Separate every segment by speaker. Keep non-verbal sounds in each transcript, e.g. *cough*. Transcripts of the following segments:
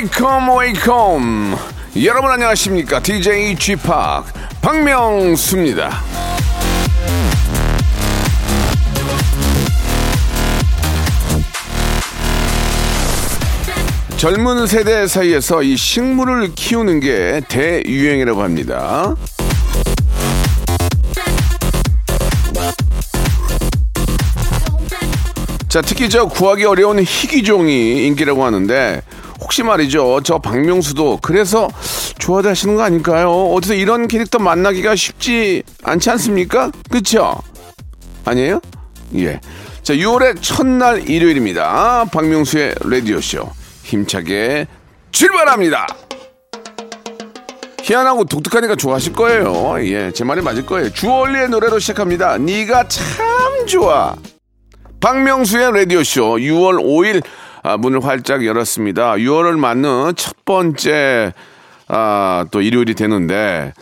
Speaker 1: Welcome
Speaker 2: welcome. 여러분 안녕하십니까? DJ G-Park 박명수입니다. 젊은 세대 사이에서 이 식물을 키우는 게 대유행이라고 합니다. 자, 특히 저 구하기 어려운 희귀종이 인기라고 하는데 혹시 말이죠. 저 박명수도 그래서 좋아하시는 거 아닐까요? 어디서 이런 캐릭터 만나기가 쉽지 않지 않습니까? 그쵸? 아니에요? 예. 자, 6월의 첫날 일요일입니다. 박명수의 라디오쇼. 힘차게 출발합니다. 희한하고 독특하니까 좋아하실 거예요. 예, 제 말이 맞을 거예요. 주얼리의 노래로 시작합니다. 네가 참 좋아. 박명수의 라디오쇼 6월 5일 아, 문을 활짝 열었습니다. 6월을 맞는 첫 번째 아, 또 일요일이 되는데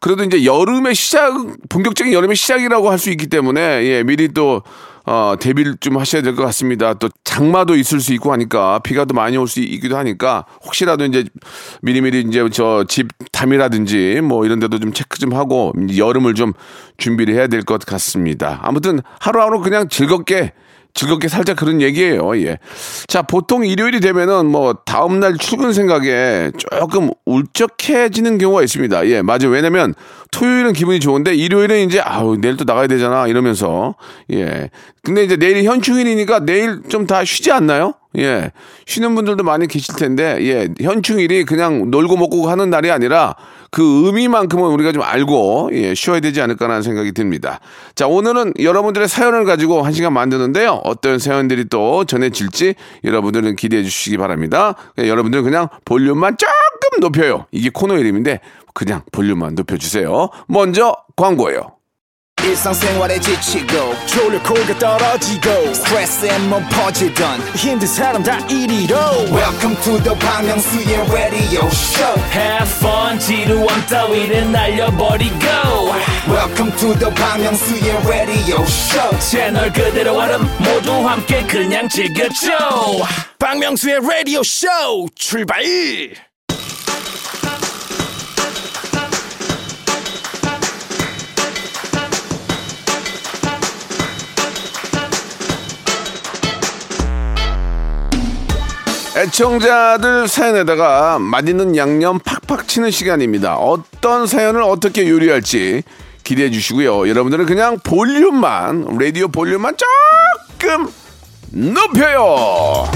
Speaker 2: 그래도 이제 여름의 시작 본격적인 여름의 시작이라고 할 수 있기 때문에 예, 미리 또 어, 대비를 좀 하셔야 될 것 같습니다. 또 장마도 있을 수 있고 하니까 비가 또 많이 올 수 있기도 하니까 혹시라도 이제 미리미리 이제 저 집 담이라든지 뭐 이런 데도 좀 체크 좀 하고 여름을 좀 준비를 해야 될 것 같습니다. 아무튼 하루하루 그냥 즐겁게 즐겁게 살짝 그런 얘기예요. 예. 자, 보통 일요일이 되면은 뭐 다음 날 출근 생각에 조금 울적해지는 경우가 있습니다. 예, 맞아요. 왜냐면 토요일은 기분이 좋은데 일요일은 이제 아우 내일 또 나가야 되잖아 이러면서 예. 근데 이제 내일 현충일이니까 내일 좀 다 쉬지 않나요? 예. 쉬는 분들도 많이 계실 텐데, 예. 현충일이 그냥 놀고 먹고 하는 날이 아니라 그 의미만큼은 우리가 좀 알고, 예. 쉬어야 되지 않을까라는 생각이 듭니다. 자, 오늘은 여러분들의 사연을 가지고 한 시간 만드는데요. 어떤 사연들이 또 전해질지 여러분들은 기대해 주시기 바랍니다. 예, 여러분들은 그냥 볼륨만 조금 높여요. 이게 코너 이름인데 그냥 볼륨만 높여주세요. 먼저 광고예요.
Speaker 3: 일상생활에 지치고, 졸려 코가 떨어지고, 스트레스에 몸 퍼지던, 힘든 사람 다 이리로. welcome to the Bang Myung-soo's radio show
Speaker 4: Have fun, 지루함 따위를 날려버리고.
Speaker 3: welcome to the Bang Myung-soo's radio show
Speaker 4: 채널 그대로 얼음 모두 함께 그냥 즐겨줘.
Speaker 1: 박명수의 라디오 쇼 출발.
Speaker 2: 애청자들 사연에다가 맛있는 양념 팍팍 치는 시간입니다. 어떤 사연을 어떻게 요리할지 기대해 주시고요. 여러분들은 그냥 볼륨만, 라디오 볼륨만 조금 높여요.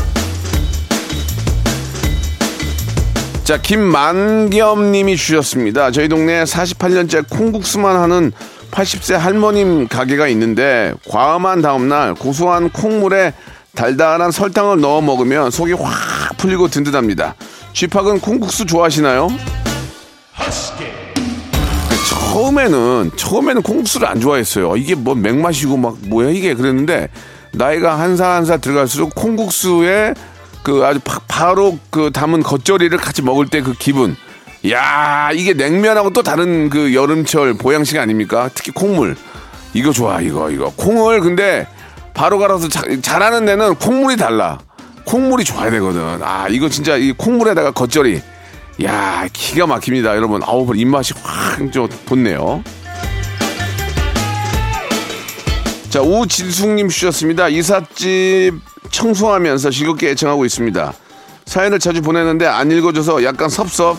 Speaker 2: 자, 김만겸 님이 주셨습니다. 저희 동네에 48년째 콩국수만 하는 80세 할머님 가게가 있는데 과음한 다음날 고소한 콩물에 달달한 설탕을 넣어 먹으면 속이 확 풀리고 든든합니다. 쥐팍은 콩국수 좋아하시나요? 처음에는 처음에는 콩국수를 안 좋아했어요. 이게 뭐 맥맛이고 막 뭐야 이게 그랬는데 나이가 한 살 한 살 들어갈수록 콩국수에 그 아주 팍 바로 그 담은 겉절이를 같이 먹을 때 그 기분. 야 이게 냉면하고 또 다른 그 여름철 보양식 아닙니까? 특히 콩물. 이거 좋아 이거 이거 콩을 근데 바로 갈아서 자- 잘하는 데는 콩물이 달라. 콩물이 좋아야 되거든. 아 이거 진짜 이 콩물에다가 겉절이. 야 기가 막힙니다 여러분. 아우 입맛이 확좀 돋네요. 자, 우진숙님 주셨습니다. 이삿집 청소하면서 즐겁게 애청하고 있습니다. 사연을 자주 보내는데 안 읽어줘서 약간 섭섭.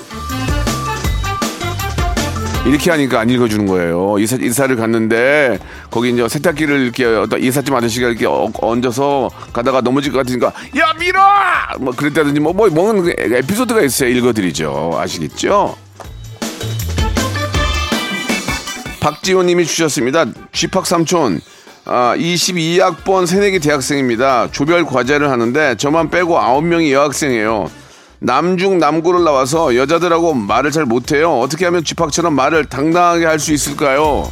Speaker 2: 이렇게 하니까 안 읽어주는 거예요. 이사, 이사를 갔는데 거기 이제 세탁기를 이렇게 어떤 이삿집 아저씨가 이렇게 어- 얹어서 가다가 넘어질 것 같으니까 야 밀어! 뭐 그랬다든지 뭐, 뭐, 그 에피소드가 있어요. 읽어드리죠. 아시겠죠? 박지호님이 주셨습니다. 쥐팍 삼촌. 아, 22학번 새내기 대학생입니다. 조별 과제를 하는데 저만 빼고 9명이 여학생이에요. 남중 남고를 나와서 여자들하고 말을 잘 못해요. 어떻게 하면 쥐팍처럼 말을 당당하게 할 수 있을까요?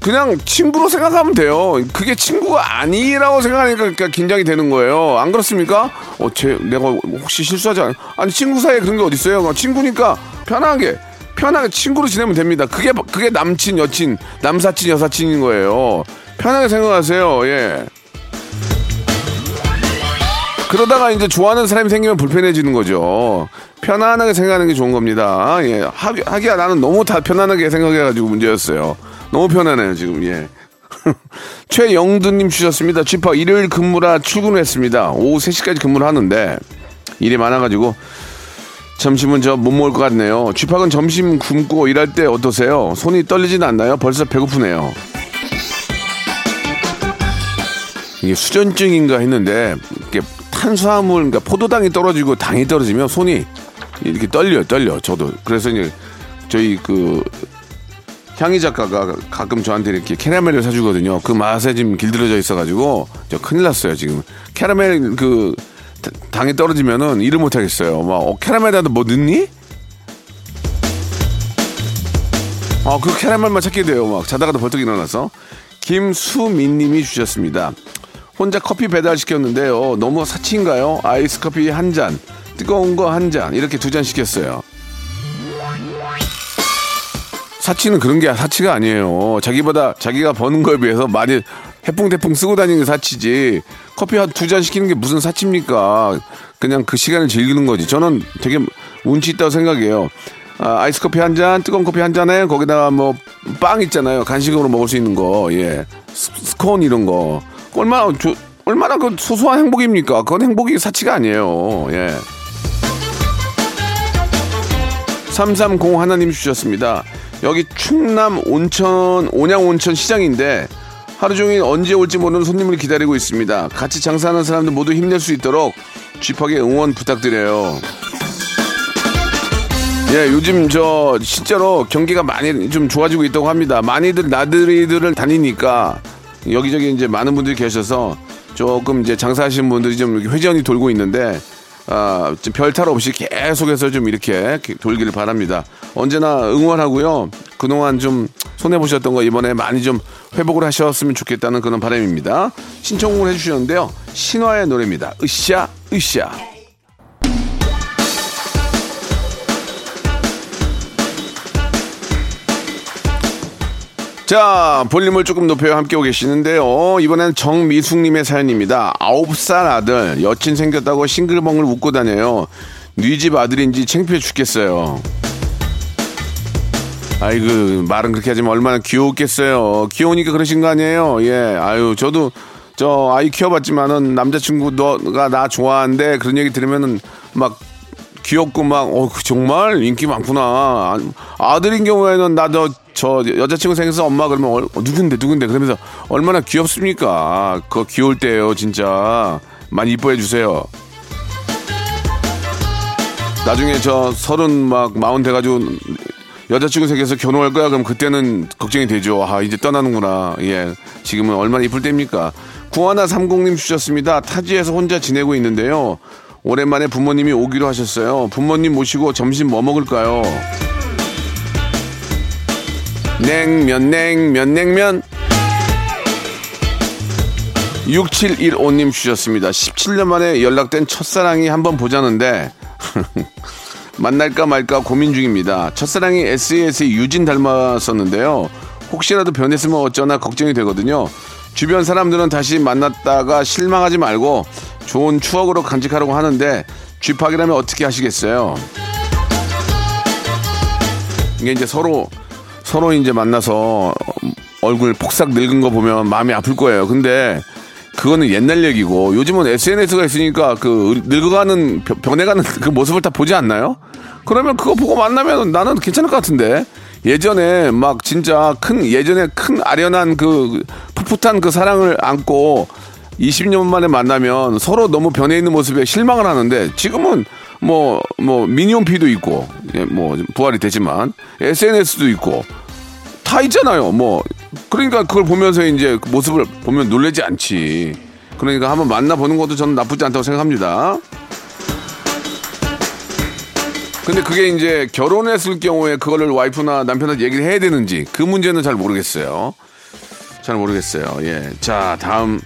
Speaker 2: 그냥 친구로 생각하면 돼요. 그게 친구가 아니라고 생각하니까 그러니까 긴장이 되는 거예요. 안 그렇습니까? 어, 쟤 내가 혹시 실수하지 않아? 아니 친구 사이에 그런 게 어디 있어요? 친구니까 편하게 편하게 친구로 지내면 됩니다. 그게 그게 남친, 여친, 남사친, 여사친인 거예요. 편하게 생각하세요. 예. 그러다가 이제 좋아하는 사람이 생기면 불편해지는 거죠. 편안하게 생각하는 게 좋은 겁니다. 예. 하기, 하기야 나는 너무 다 편안하게 생각해가지고 문제였어요. 너무 편안해요, 지금, 예. *laughs* 최영두님 주셨습니다. 쥐파 일요일 근무라 출근했습니다. 오후 3시까지 근무를 하는데 일이 많아가지고 점심은 저 못 먹을 것 같네요. 쥐팍은 점심 굶고 일할 때 어떠세요? 손이 떨리진 않나요? 벌써 배고프네요. 이게 수전증인가 했는데 이게 탄수화물, 그러니까 포도당이 떨어지고 당이 떨어지면 손이 이렇게 떨려요, 떨려. 저도 그래서 이제 저희 그 향희 작가가 가끔 저한테 이렇게 캐러멜을 사주거든요. 그 맛에 지금 길들여져 있어가지고 저 큰일 났어요 지금. 캐러멜 그 당이 떨어지면은 일을 못 하겠어요. 막 어, 캐러멜에다 뭐 넣니? 아, 그 캐러멜만 찾게 돼요. 막 자다가도 벌떡 일어나서. 김수민님이 주셨습니다. 혼자 커피 배달 시켰는데요. 너무 사치인가요? 아이스 커피 한 잔, 뜨거운 거 한 잔, 이렇게 두 잔 시켰어요. 사치는 그런 게 사치가 아니에요. 자기보다 자기가 버는 거에 비해서 많이 해풍대풍 쓰고 다니는 게 사치지. 커피 한 두 잔 시키는 게 무슨 사치입니까? 그냥 그 시간을 즐기는 거지. 저는 되게 운치 있다고 생각해요. 아, 아이스 커피 한 잔, 뜨거운 커피 한 잔에 거기다가 뭐 빵 있잖아요. 간식으로 먹을 수 있는 거, 예, 스, 스콘 이런 거. 얼마나 조, 얼마나 그 소소한 행복입니까? 그건 행복이 사치가 아니에요. 예. 330 하나님 주셨습니다. 여기 충남 온천 온양 온천 시장인데 하루 종일 언제 올지 모르는 손님을 기다리고 있습니다. 같이 장사하는 사람들 모두 힘낼 수 있도록 쥐팍에 응원 부탁드려요. 예, 요즘 저 실제로 경기가 많이 좀 좋아지고 있다고 합니다. 많이들 나들이들을 다니니까 여기저기 이제 많은 분들이 계셔서 조금 이제 장사하시는 분들이 좀 회전이 돌고 있는데 아, 별탈 없이 계속해서 좀 이렇게 돌기를 바랍니다. 언제나 응원하고요. 그동안 좀 손해보셨던 거 이번에 많이 좀 회복을 하셨으면 좋겠다는 그런 바람입니다. 신청을 해주셨는데요. 신화의 노래입니다. 으쌰, 으쌰. 자, 볼륨을 조금 높여 함께 오고 계시는데요. 이번엔 정미숙님의 사연입니다. 아홉 살 아들, 여친 생겼다고 싱글벙글 웃고 다녀요. 네집 아들인지 창피해 죽겠어요. 아이고, 말은 그렇게 하지만 얼마나 귀여웠겠어요. 귀여우니까 그러신 거 아니에요? 예, 아유, 저도 저 아이 키워봤지만은 남자친구 너가 나 좋아한대 그런 얘기 들으면은 막 귀엽고 막, 어, 정말 인기 많구나. 아들인 경우에는 나도 저 여자친구 생겨서 엄마 그러면 어, 누군데 누군데 그러면서 얼마나 귀엽습니까? 그거 귀여울 때예요 진짜 많이 이뻐해 주세요. 나중에 저 서른 막 마흔 돼가지고 여자친구 생겨서 결혼할 거야 그럼 그때는 걱정이 되죠. 아 이제 떠나는구나. 예 지금은 얼마나 이쁠 때입니까? 구하나 삼공님 주셨습니다. 타지에서 혼자 지내고 있는데요. 오랜만에 부모님이 오기로 하셨어요. 부모님 모시고 점심 뭐 먹을까요? 냉면 냉면 냉면 6715님 주셨습니다. 17년 만에 연락된 첫사랑이 한번 보자는데 *laughs* 만날까 말까 고민 중입니다. 첫사랑이 SES의 유진 닮았었는데요. 혹시라도 변했으면 어쩌나 걱정이 되거든요. 주변 사람들은 다시 만났다가 실망하지 말고 좋은 추억으로 간직하라고 하는데 쥐팍이라면 어떻게 하시겠어요? 이게 이제 서로 서로 이제 만나서 얼굴 폭삭 늙은 거 보면 마음이 아플 거예요. 근데 그거는 옛날 얘기고 요즘은 SNS가 있으니까 그 늙어가는 변해가는 그 모습을 다 보지 않나요? 그러면 그거 보고 만나면 나는 괜찮을 것 같은데 예전에 막 진짜 큰 예전에 큰 아련한 그 풋풋한 그 사랑을 안고 20년 만에 만나면 서로 너무 변해 있는 모습에 실망을 하는데 지금은 뭐, 뭐, 미니홈피도 있고, 예, 뭐, 부활이 되지만, SNS도 있고, 다 있잖아요. 뭐, 그러니까 그걸 보면서 이제 그 모습을 보면 놀라지 않지. 그러니까 한번 만나보는 것도 저는 나쁘지 않다고 생각합니다. 근데 그게 이제 결혼했을 경우에 그거를 와이프나 남편한테 얘기를 해야 되는지 그 문제는 잘 모르겠어요. 잘 모르겠어요. 예. 자, 다음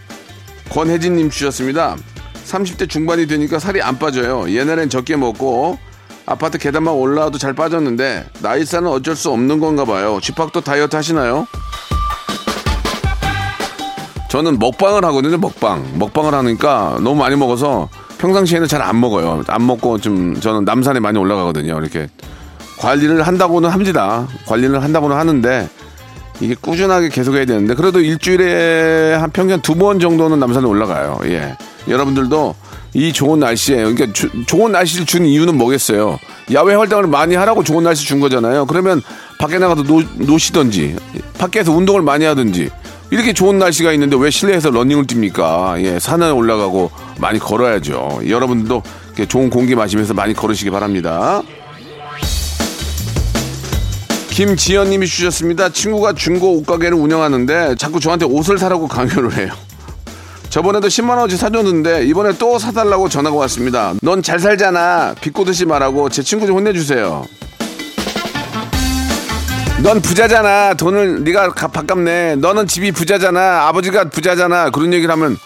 Speaker 2: 권혜진님 주셨습니다. 30대 중반이 되니까 살이 안 빠져요. 옛날엔 적게 먹고 아파트 계단만 올라와도 잘 빠졌는데 나이살은 어쩔 수 없는 건가 봐요. 쥐팍도 다이어트 하시나요? 저는 먹방을 하거든요. 먹방. 먹방을 하니까 너무 많이 먹어서 평상시에는 잘 안 먹어요. 안 먹고 좀 저는 남산에 많이 올라가거든요. 이렇게 관리를 한다고는 합니다. 관리를 한다고는 하는데 이게 꾸준하게 계속해야 되는데 그래도 일주일에 한 평균 두 번 정도는 남산에 올라가요. 예. 여러분들도 이 좋은 날씨에 그러니까 주, 좋은 날씨를 준 이유는 뭐겠어요? 야외 활동을 많이 하라고 좋은 날씨 준 거잖아요. 그러면 밖에 나가서 노, 노시던지 밖에서 운동을 많이 하든지 이렇게 좋은 날씨가 있는데 왜 실내에서 러닝을 뜁니까? 예, 산에 올라가고 많이 걸어야죠. 여러분들도 좋은 공기 마시면서 많이 걸으시기 바랍니다. 김지연님이 주셨습니다. 친구가 중고 옷가게를 운영하는데 자꾸 저한테 옷을 사라고 강요를 해요. 저번에도 10만 원어치 사줬는데 이번에 또 사달라고 전화가 왔습니다. 넌 잘 살잖아. 비꼬듯이 말하고 제 친구 좀 혼내주세요. 넌 부자잖아. 돈을 네가 밥값네. 너는 집이 부자잖아. 아버지가 부자잖아. 그런 얘기를 하면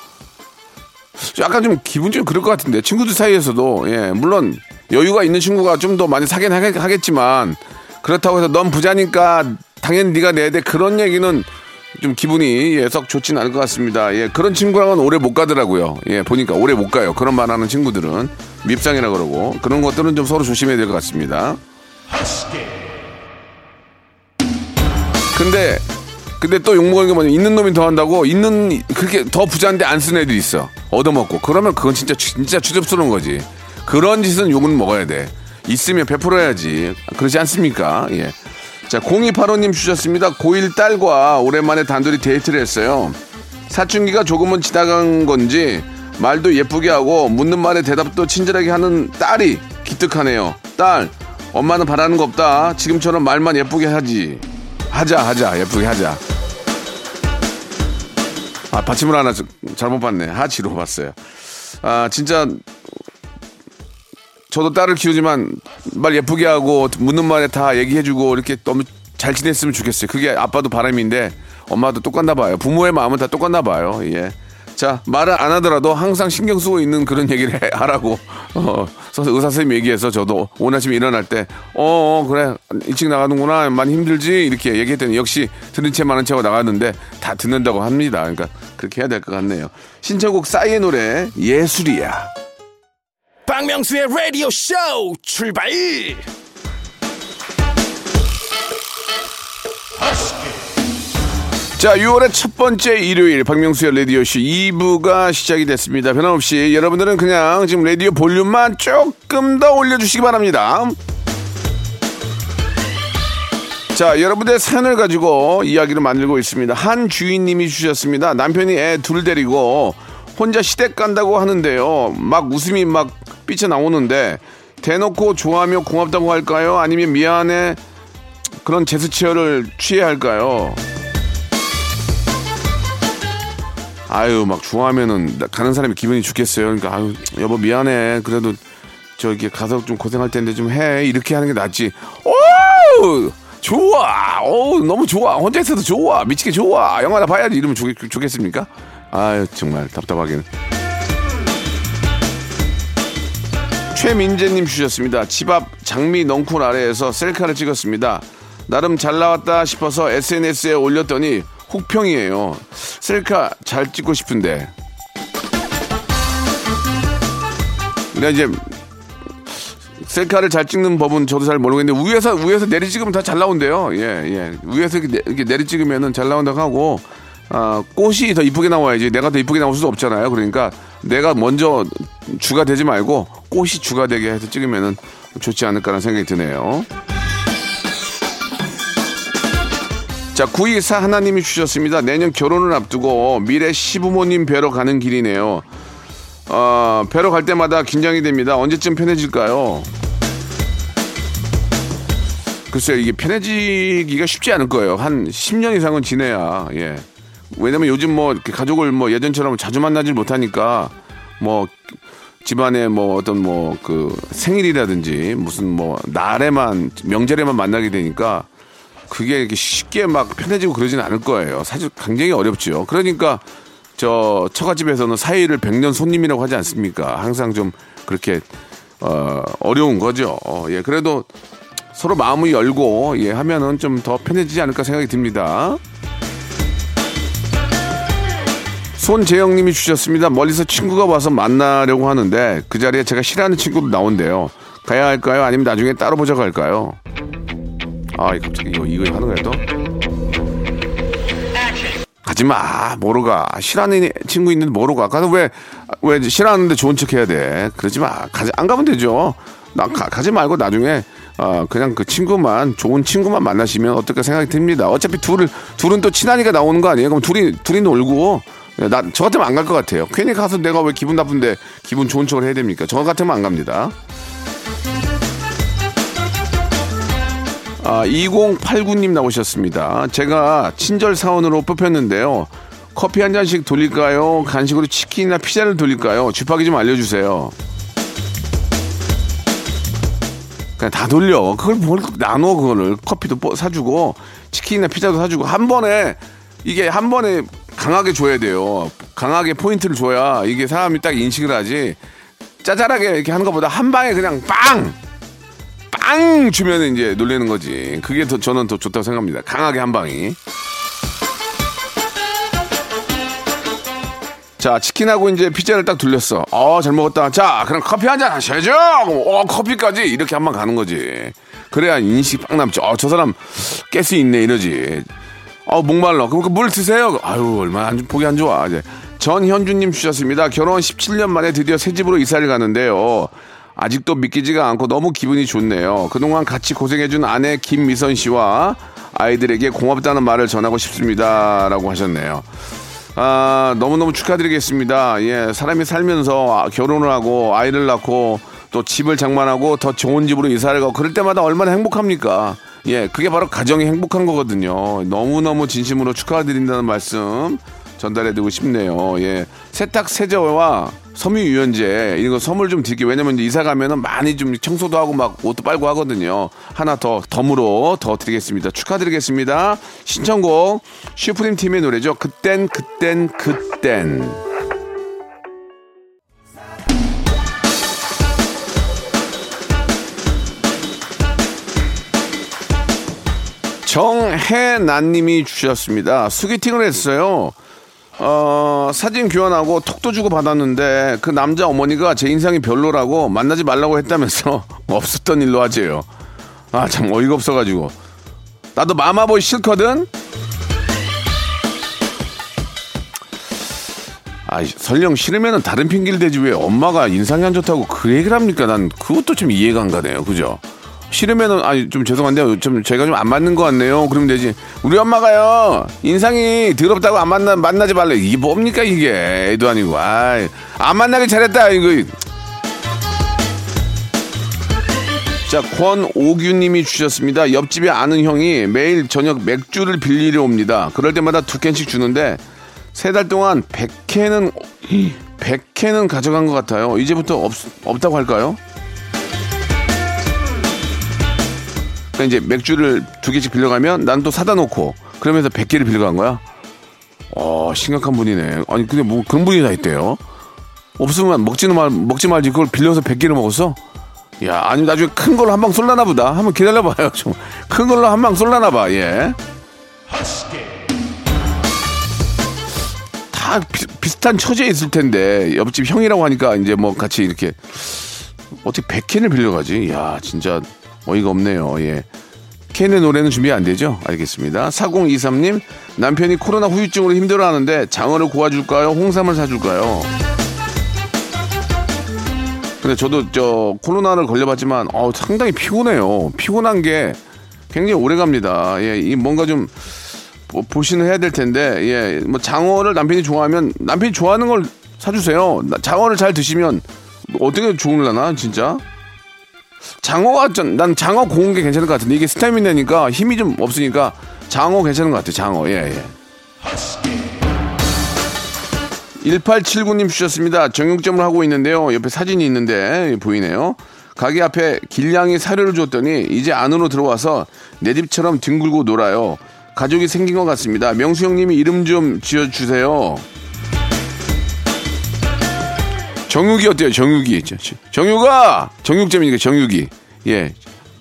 Speaker 2: 약간 좀 기분 좀 그럴 것 같은데 친구들 사이에서도 예 물론 여유가 있는 친구가 좀 더 많이 사긴 하겠지만 그렇다고 해서 넌 부자니까 당연히 네가 내야 돼 그런 얘기는 좀 기분이 예, 썩 좋진 않을 것 같습니다. 예, 그런 친구랑은 오래 못 가더라고요. 예, 보니까 오래 못 가요. 그런 말 하는 친구들은 밉상이라 그러고 그런 것들은 좀 서로 조심해야 될 것 같습니다. 근데 근데 또 욕먹는 게 뭐냐 있는 놈이 더 한다고 있는 그렇게 더 부자인데 안 쓰는 애들이 있어 얻어먹고 그러면 그건 진짜 진짜 추접스러운 거지 그런 짓은 욕은 먹어야 돼 있으면 베풀어야지 그렇지 않습니까 예. 자 0285님 주셨습니다. 고1 딸과 오랜만에 단둘이 데이트를 했어요. 사춘기가 조금은 지나간 건지 말도 예쁘게 하고 묻는 말에 대답도 친절하게 하는 딸이 기특하네요. 딸 엄마는 바라는 거 없다. 지금처럼 말만 예쁘게 하지. 하자 하자. 예쁘게 하자. 아 받침을 하나 잘못 봤네. 하지로 봤어요. 아 진짜 저도 딸을 키우지만 말 예쁘게 하고 묻는 말에 다 얘기해주고 이렇게 너무 잘 지냈으면 좋겠어요 그게 아빠도 바람인데 엄마도 똑같나 봐요 부모의 마음은 다 똑같나 봐요 예. 자, 말을 안 하더라도 항상 신경 쓰고 있는 그런 얘기를 해, *laughs* 하라고, 어, 의사 선생님 얘기해서 저도 오늘 아침에 일어날 때, 어, 어, 그래. 일찍 나가는구나. 많이 힘들지? 이렇게 얘기했더니 역시 들은 채 많은 채가 나갔는데 다 듣는다고 합니다. 그러니까 그렇게 해야 될 것 같네요. 신청곡 싸이의 노래, 예술이야.
Speaker 4: 박명수의 라디오 쇼 출발!
Speaker 2: 자, 6월의 첫 번째 일요일 박명수의 라디오 쇼 2부가 시작이 됐습니다. 변함없이 여러분들은 그냥 지금 라디오 볼륨만 조금 더 올려주시기 바랍니다. 자, 여러분들의 사연을 가지고 이야기를 만들고 있습니다. 한 주인님이 주셨습니다. 남편이 애 둘 데리고 혼자 시댁 간다고 하는데요. 막 웃음이 막 삐쳐나오는데 대놓고 좋아하며 고맙다고 할까요? 아니면 미안해 그런 제스처를 취해야 할까요? 아유 막 좋아하면은 가는 사람이 기분이 좋겠어요. 그러니까 아유 여보 미안해. 그래도 저기 가서 좀 고생할 텐데 좀 해. 이렇게 하는 게 낫지. 오 좋아. 오 너무 좋아. 혼자 있어도 좋아. 미치게 좋아. 영화나 봐야지. 이러면 좋, 좋겠습니까? 아유 정말 답답하기는. 최민재님 주셨습니다. 집 앞 장미 넝쿨 아래에서 셀카를 찍었습니다. 나름 잘 나왔다 싶어서 SNS에 올렸더니 혹평이에요. 셀카 잘 찍고 싶은데. 내가 이제 셀카를 잘 찍는 법은 저도 잘 모르겠는데 위에서 위에서 내리 찍으면 다 잘 나온대요. 예, 예. 위에서 이렇게, 이렇게 내리 찍으면은 잘 나온다고 하고 아, 꽃이 더 이쁘게 나와야지 내가 더 이쁘게 나올 수 없잖아요. 그러니까 내가 먼저 주가 되지 말고 꽃이 주가 되게 해서 찍으면은 좋지 않을까라는 생각이 드네요. 자, 924 하나님이 주셨습니다. 내년 결혼을 앞두고 미래 시부모님 뵈러 가는 길이네요. 어, 뵈러 갈 때마다 긴장이 됩니다. 언제쯤 편해질까요? 글쎄요, 이게 편해지기가 쉽지 않을 거예요. 한 10년 이상은 지내야, 예. 왜냐면 요즘 뭐, 가족을 뭐 예전처럼 자주 만나질 못하니까, 뭐, 집안에 뭐 어떤 뭐 그 생일이라든지 무슨 뭐 날에만, 명절에만 만나게 되니까 그게 이렇게 쉽게 막 편해지고 그러지는 않을 거예요. 사실 굉장히 어렵죠. 그러니까 저 처갓집에서는 사이를 백년 손님이라고 하지 않습니까? 항상 좀 그렇게 어, 어려운 거죠. 어, 예, 그래도 서로 마음을 열고 예 하면은 좀 더 편해지지 않을까 생각이 듭니다. 손재영님이 주셨습니다. 멀리서 친구가 와서 만나려고 하는데 그 자리에 제가 싫어하는 친구도 나온대요. 가야 할까요? 아니면 나중에 따로 보자고 할까요? 아, 갑자기 이거 이거 하는 거야 또? 가지 마. 뭐로 가. 싫어하는 친구 있는데 뭐로 가. 가서 왜, 왜 싫어하는데 좋은 척 해야 돼. 그러지 마. 가지, 안 가면 되죠. 나 가, 가지 말고 나중에 어, 그냥 그 친구만 좋은 친구만 만나시면 어떨까 생각이 듭니다. 어차피 둘을 둘은 또 친하니까 나오는 거 아니에요? 그럼 둘이 둘이 놀고 나저 같으면 안 갈 것 같아요. 괜히 가서 내가 왜 기분 나쁜데 기분 좋은 척을 해야 됩니까? 저 같으면 안 갑니다. 아, 2089님 나오셨습니다. 제가 친절 사원으로 뽑혔는데요. 커피 한 잔씩 돌릴까요? 간식으로 치킨이나 피자를 돌릴까요? 쥐파기 좀 알려주세요. 그냥 다 돌려. 그걸 뭘 나눠, 그거를. 커피도 뽀- 사주고, 치킨이나 피자도 사주고, 한 번에, 이게 한 번에 강하게 줘야 돼요. 강하게 포인트를 줘야 이게 사람이 딱 인식을 하지. 짜잘하게 이렇게 하는 것보다 한 방에 그냥 빵! 빵! 주면 이제 놀리는 거지. 그게 더, 저는 더 좋다고 생각합니다. 강하게 한 방이. 자, 치킨하고 이제 피자를 딱 돌렸어. 어, 잘 먹었다. 자, 그럼 커피 한 잔 하셔야죠. 어, 커피까지 이렇게 한 방 가는 거지. 그래야 인식이 빵 남죠. 어, 저 사람 가스 있네 이러지. 어, 목말라. 그럼 그물 드세요. 아유, 얼마나 안, 좋- 보기 안 좋아. 이제 전현주님 주셨습니다. 결혼 17년 만에 드디어 새 집으로 이사를 가는데요. 아직도 믿기지가 않고 너무 기분이 좋네요. 그동안 같이 고생해준 아내 김미선 씨와 아이들에게 고맙다는 말을 전하고 싶습니다. 라고 하셨네요. 아, 너무너무 축하드리겠습니다. 예, 사람이 살면서 아, 결혼을 하고 아이를 낳고 또 집을 장만하고 더 좋은 집으로 이사를 가고 그럴 때마다 얼마나 행복합니까? 예, 그게 바로 가정이 행복한 거거든요. 너무너무 진심으로 축하드린다는 말씀 전달해드리고 싶네요. 예, 세탁 세제와 섬유 유연제 이거 선물 좀 드릴게요. 왜냐면 이사 가면은 많이 좀 청소도 하고 막 옷도 빨고 하거든요. 하나 더 덤으로 더 드리겠습니다. 축하드리겠습니다. 신청곡 슈프림 팀의 노래죠. 그땐 그땐 그땐. 정혜난님이 주셨습니다. 소개팅을 했어요. 어, 사진 교환하고 톡도 주고 받았는데 그 남자 어머니가 제 인상이 별로라고 만나지 말라고 했다면서 *laughs* 없었던 일로 하재요. 아, 참 어이가 없어가지고. 나도 마마보이 싫거든? 아, 설령 싫으면 다른 핑계를 대지 왜 엄마가 인상이 안 좋다고 그 얘기를 합니까? 난 그것도 좀 이해가 안 가네요. 그죠? 싫으면은 아니 좀 죄송한데요. 좀 제가 좀 안 맞는 것 같네요. 그러면 되지. 우리 엄마가요 인상이 더럽다고 안 만나 만나지 말래. 이게 뭡니까 이게 애도 아니고. 아이 안 만나길 잘했다 이거. 자 권오규님이 주셨습니다. 옆집에 아는 형이 매일 저녁 맥주를 빌리려 옵니다. 그럴 때마다 두 캔씩 주는데 세 달 동안 100캔은 100캔은 가져간 것 같아요. 이제부터 없, 없다고 할까요? 그러니까 이제 맥주를 두 개씩 빌려가면 난 또 사다 놓고 그러면서 100개를 빌려간 거야? 어, 심각한 분이네. 아니, 근데 뭐 그런 분이 다 있대요. 없으면 먹지는 말, 먹지 말지 그걸 빌려서 100개를 먹었어? 야, 아니 나중에 큰 걸로 한 방 쏠라나 보다. 한번 기다려봐요. *laughs* 좀 큰 걸로 한 방 쏠라나 봐. 예. 다 비, 비슷한 처지에 있을 텐데 옆집 형이라고 하니까 이제 뭐 같이 이렇게 어떻게 100캔을 빌려가지? 야, 진짜 어이가 없네요. 예. 캔의 노래는 준비 안 되죠? 알겠습니다. 4023님, 남편이 코로나 후유증으로 힘들어 하는데 장어를 구워줄까요? 홍삼을 사줄까요? 근데 저도 저 코로나를 걸려봤지만 어, 상당히 피곤해요. 피곤한 게 굉장히 오래 갑니다. 예, 이 뭔가 좀 보- 보시는 해야 될 텐데, 예, 뭐 장어를 남편이 좋아하면 남편이 좋아하는 걸 사주세요. 나- 장어를 잘 드시면 어떻게 좋을라나 진짜? 장어가 전, 난 장어 고운 게 괜찮을 것 같은데 이게 스타미나니까 힘이 좀 없으니까 장어 괜찮은 것 같아요. 장어 예 예. 1879님 주셨습니다. 정육점을 하고 있는데요. 옆에 사진이 있는데 보이네요. 가게 앞에 길냥이 사료를 줬더니 이제 안으로 들어와서 내 집처럼 뒹굴고 놀아요. 가족이 생긴 것 같습니다. 명수 형님이 이름 좀 지어주세요. 정육이 어때요? 정육이. 정육아! 정육점이니까 정육이. 예.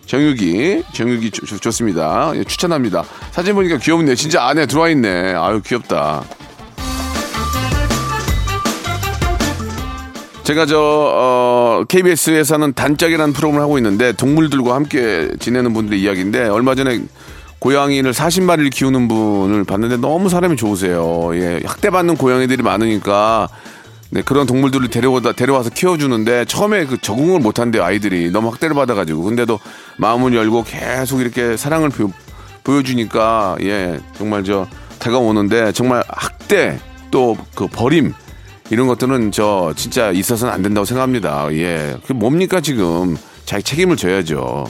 Speaker 2: 정육이. 정육이 좋, 좋, 습니다 예, 추천합니다. 사진 보니까 귀엽네. 진짜 안에 들어와 있네. 아유, 귀엽다. 제가 저, 어, KBS에서는 단짝이라는 프로그램을 하고 있는데 동물들과 함께 지내는 분들의 이야기인데 얼마 전에 고양이를 40마리를 키우는 분을 봤는데 너무 사람이 좋으세요. 예, 학대받는 고양이들이 많으니까 네, 그런 동물들을 데려오다, 데려와서 키워주는데 처음에 그 적응을 못한대요, 아이들이. 너무 학대를 받아가지고. 근데도 마음을 열고 계속 이렇게 사랑을 보, 여주니까 예, 정말 저 다가오는데 정말 학대 또 그 버림 이런 것들은 저 진짜 있어서는 안 된다고 생각합니다. 예. 그 뭡니까 지금 자기 책임을 져야죠.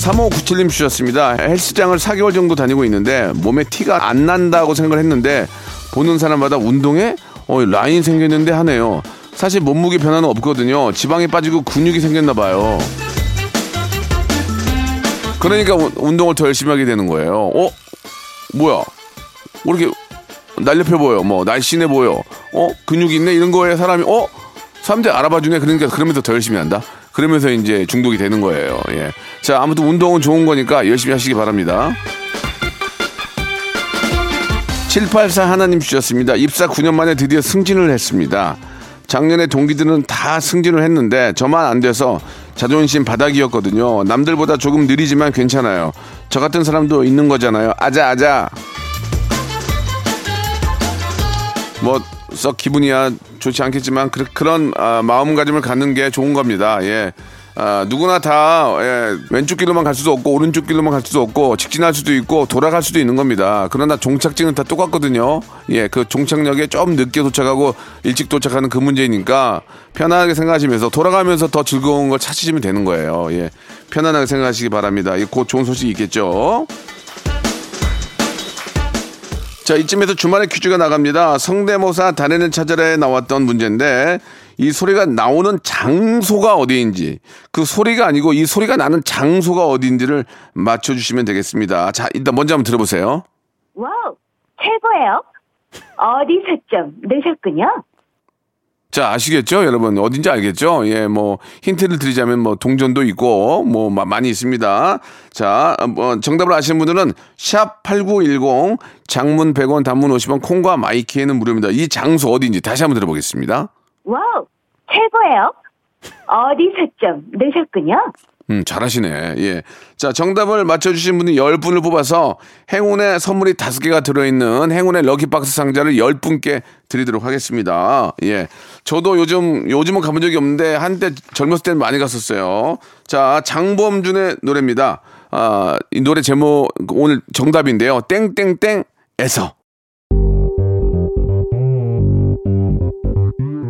Speaker 2: 3597님 주셨습니다. 헬스장을 4개월 정도 다니고 있는데 몸에 티가 안 난다고 생각을 했는데 보는 사람마다 운동에 어, 라인 생겼는데 하네요. 사실 몸무게 변화는 없거든요. 지방이 빠지고 근육이 생겼나 봐요. 그러니까 운동을 더 열심히 하게 되는 거예요. 어? 뭐야? 뭐 이렇게 날렵해 보여. 뭐 날씬해 보여. 어? 근육 있네 이런 거에 사람이 어? 사람들이 알아봐 주네. 그러니까 그러면서 더 열심히 한다. 그러면서 이제 중독이 되는 거예요. 예. 자, 아무튼 운동은 좋은 거니까 열심히 하시기 바랍니다. 784 하나님 주셨습니다. 입사 9년 만에 드디어 승진을 했습니다. 작년에 동기들은 다 승진을 했는데 저만 안 돼서 자존심 바닥이었거든요. 남들보다 조금 느리지만 괜찮아요. 저 같은 사람도 있는 거잖아요. 아자 아자. 뭐 썩 기분이야 좋지 않겠지만 그, 런 아, 마음가짐을 갖는 게 좋은 겁니다. 예. 아, 누구나 다 예, 왼쪽 길로만 갈 수도 없고 오른쪽 길로만 갈 수도 없고 직진할 수도 있고 돌아갈 수도 있는 겁니다. 그러나 종착지는 다 똑같거든요. 예, 그 종착역에 좀 늦게 도착하고 일찍 도착하는 그 문제니까 편안하게 생각하시면서 돌아가면서 더 즐거운 걸 찾으시면 되는 거예요. 예, 편안하게 생각하시기 바랍니다. 곧 좋은 소식이 있겠죠. 자, 이쯤에서 주말에 퀴즈가 나갑니다. 성대모사 단해는 찾아라에 나왔던 문제인데 이 소리가 나오는 장소가 어디인지 그 소리가 아니고 이 소리가 나는 장소가 어디인지를 맞춰주시면 되겠습니다. 자, 일단 먼저 한번 들어보세요.
Speaker 5: Wow, 최고예요. 어디서 좀 넣으셨군요.
Speaker 2: 자, 아시겠죠? 여러분. 어딘지 알겠죠? 예, 뭐, 힌트를 드리자면 뭐, 동전도 있고, 뭐, 많이 있습니다. 자, 뭐, 정답을 아시는 분들은 샵8910 장문 100원 단문 50원 콩과 myK에는 무료입니다. 이 장소 어디인지 다시 한번 들어보겠습니다.
Speaker 5: Wow, 최고예요. 어디서 좀 넣으셨군요.
Speaker 2: 음, 잘하시네. 예. 자, 정답을 맞춰주신 분이 10분을 뽑아서 행운의 선물이 5개가 들어있는 행운의 럭키박스 상자를 10분께 드리도록 하겠습니다. 예. 저도 요즘, 요즘은 가본 적이 없는데 한때 젊었을 때는 많이 갔었어요. 자, 장범준의 노래입니다. 아, 이 노래 제목 오늘 정답인데요. 땡땡땡에서.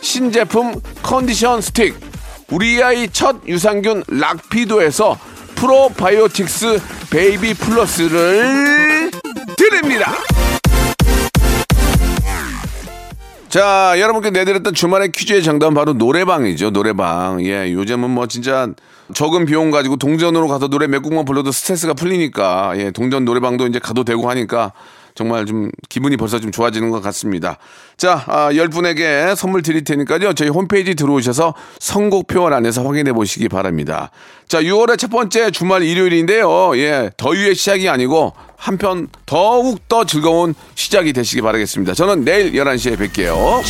Speaker 2: 신제품 컨디션 스틱, 우리 아이 첫 유산균 락피도에서 프로바이오틱스 베이비 플러스를 드립니다. 자, 여러분께 내드렸던 주말의 퀴즈의 정답은 바로 노래방이죠. 노래방. 예, 요즘은 뭐 진짜 적은 비용 가지고 동전으로 가서 노래 몇 곡만 불러도 스트레스가 풀리니까, 예, 동전 노래방도 이제 가도 되고 하니까 정말 좀 기분이 벌써 좀 좋아지는 것 같습니다. 자, 아, 10분에게 선물 드릴 테니까요. 저희 홈페이지 들어오셔서 선곡표를 안에서 확인해 보시기 바랍니다. 자, 6월의 첫 번째 주말 일요일인데요. 예, 더위의 시작이 아니고 한편 더욱 더 즐거운 시작이 되시기 바라겠습니다. 저는 내일 11시에 뵐게요.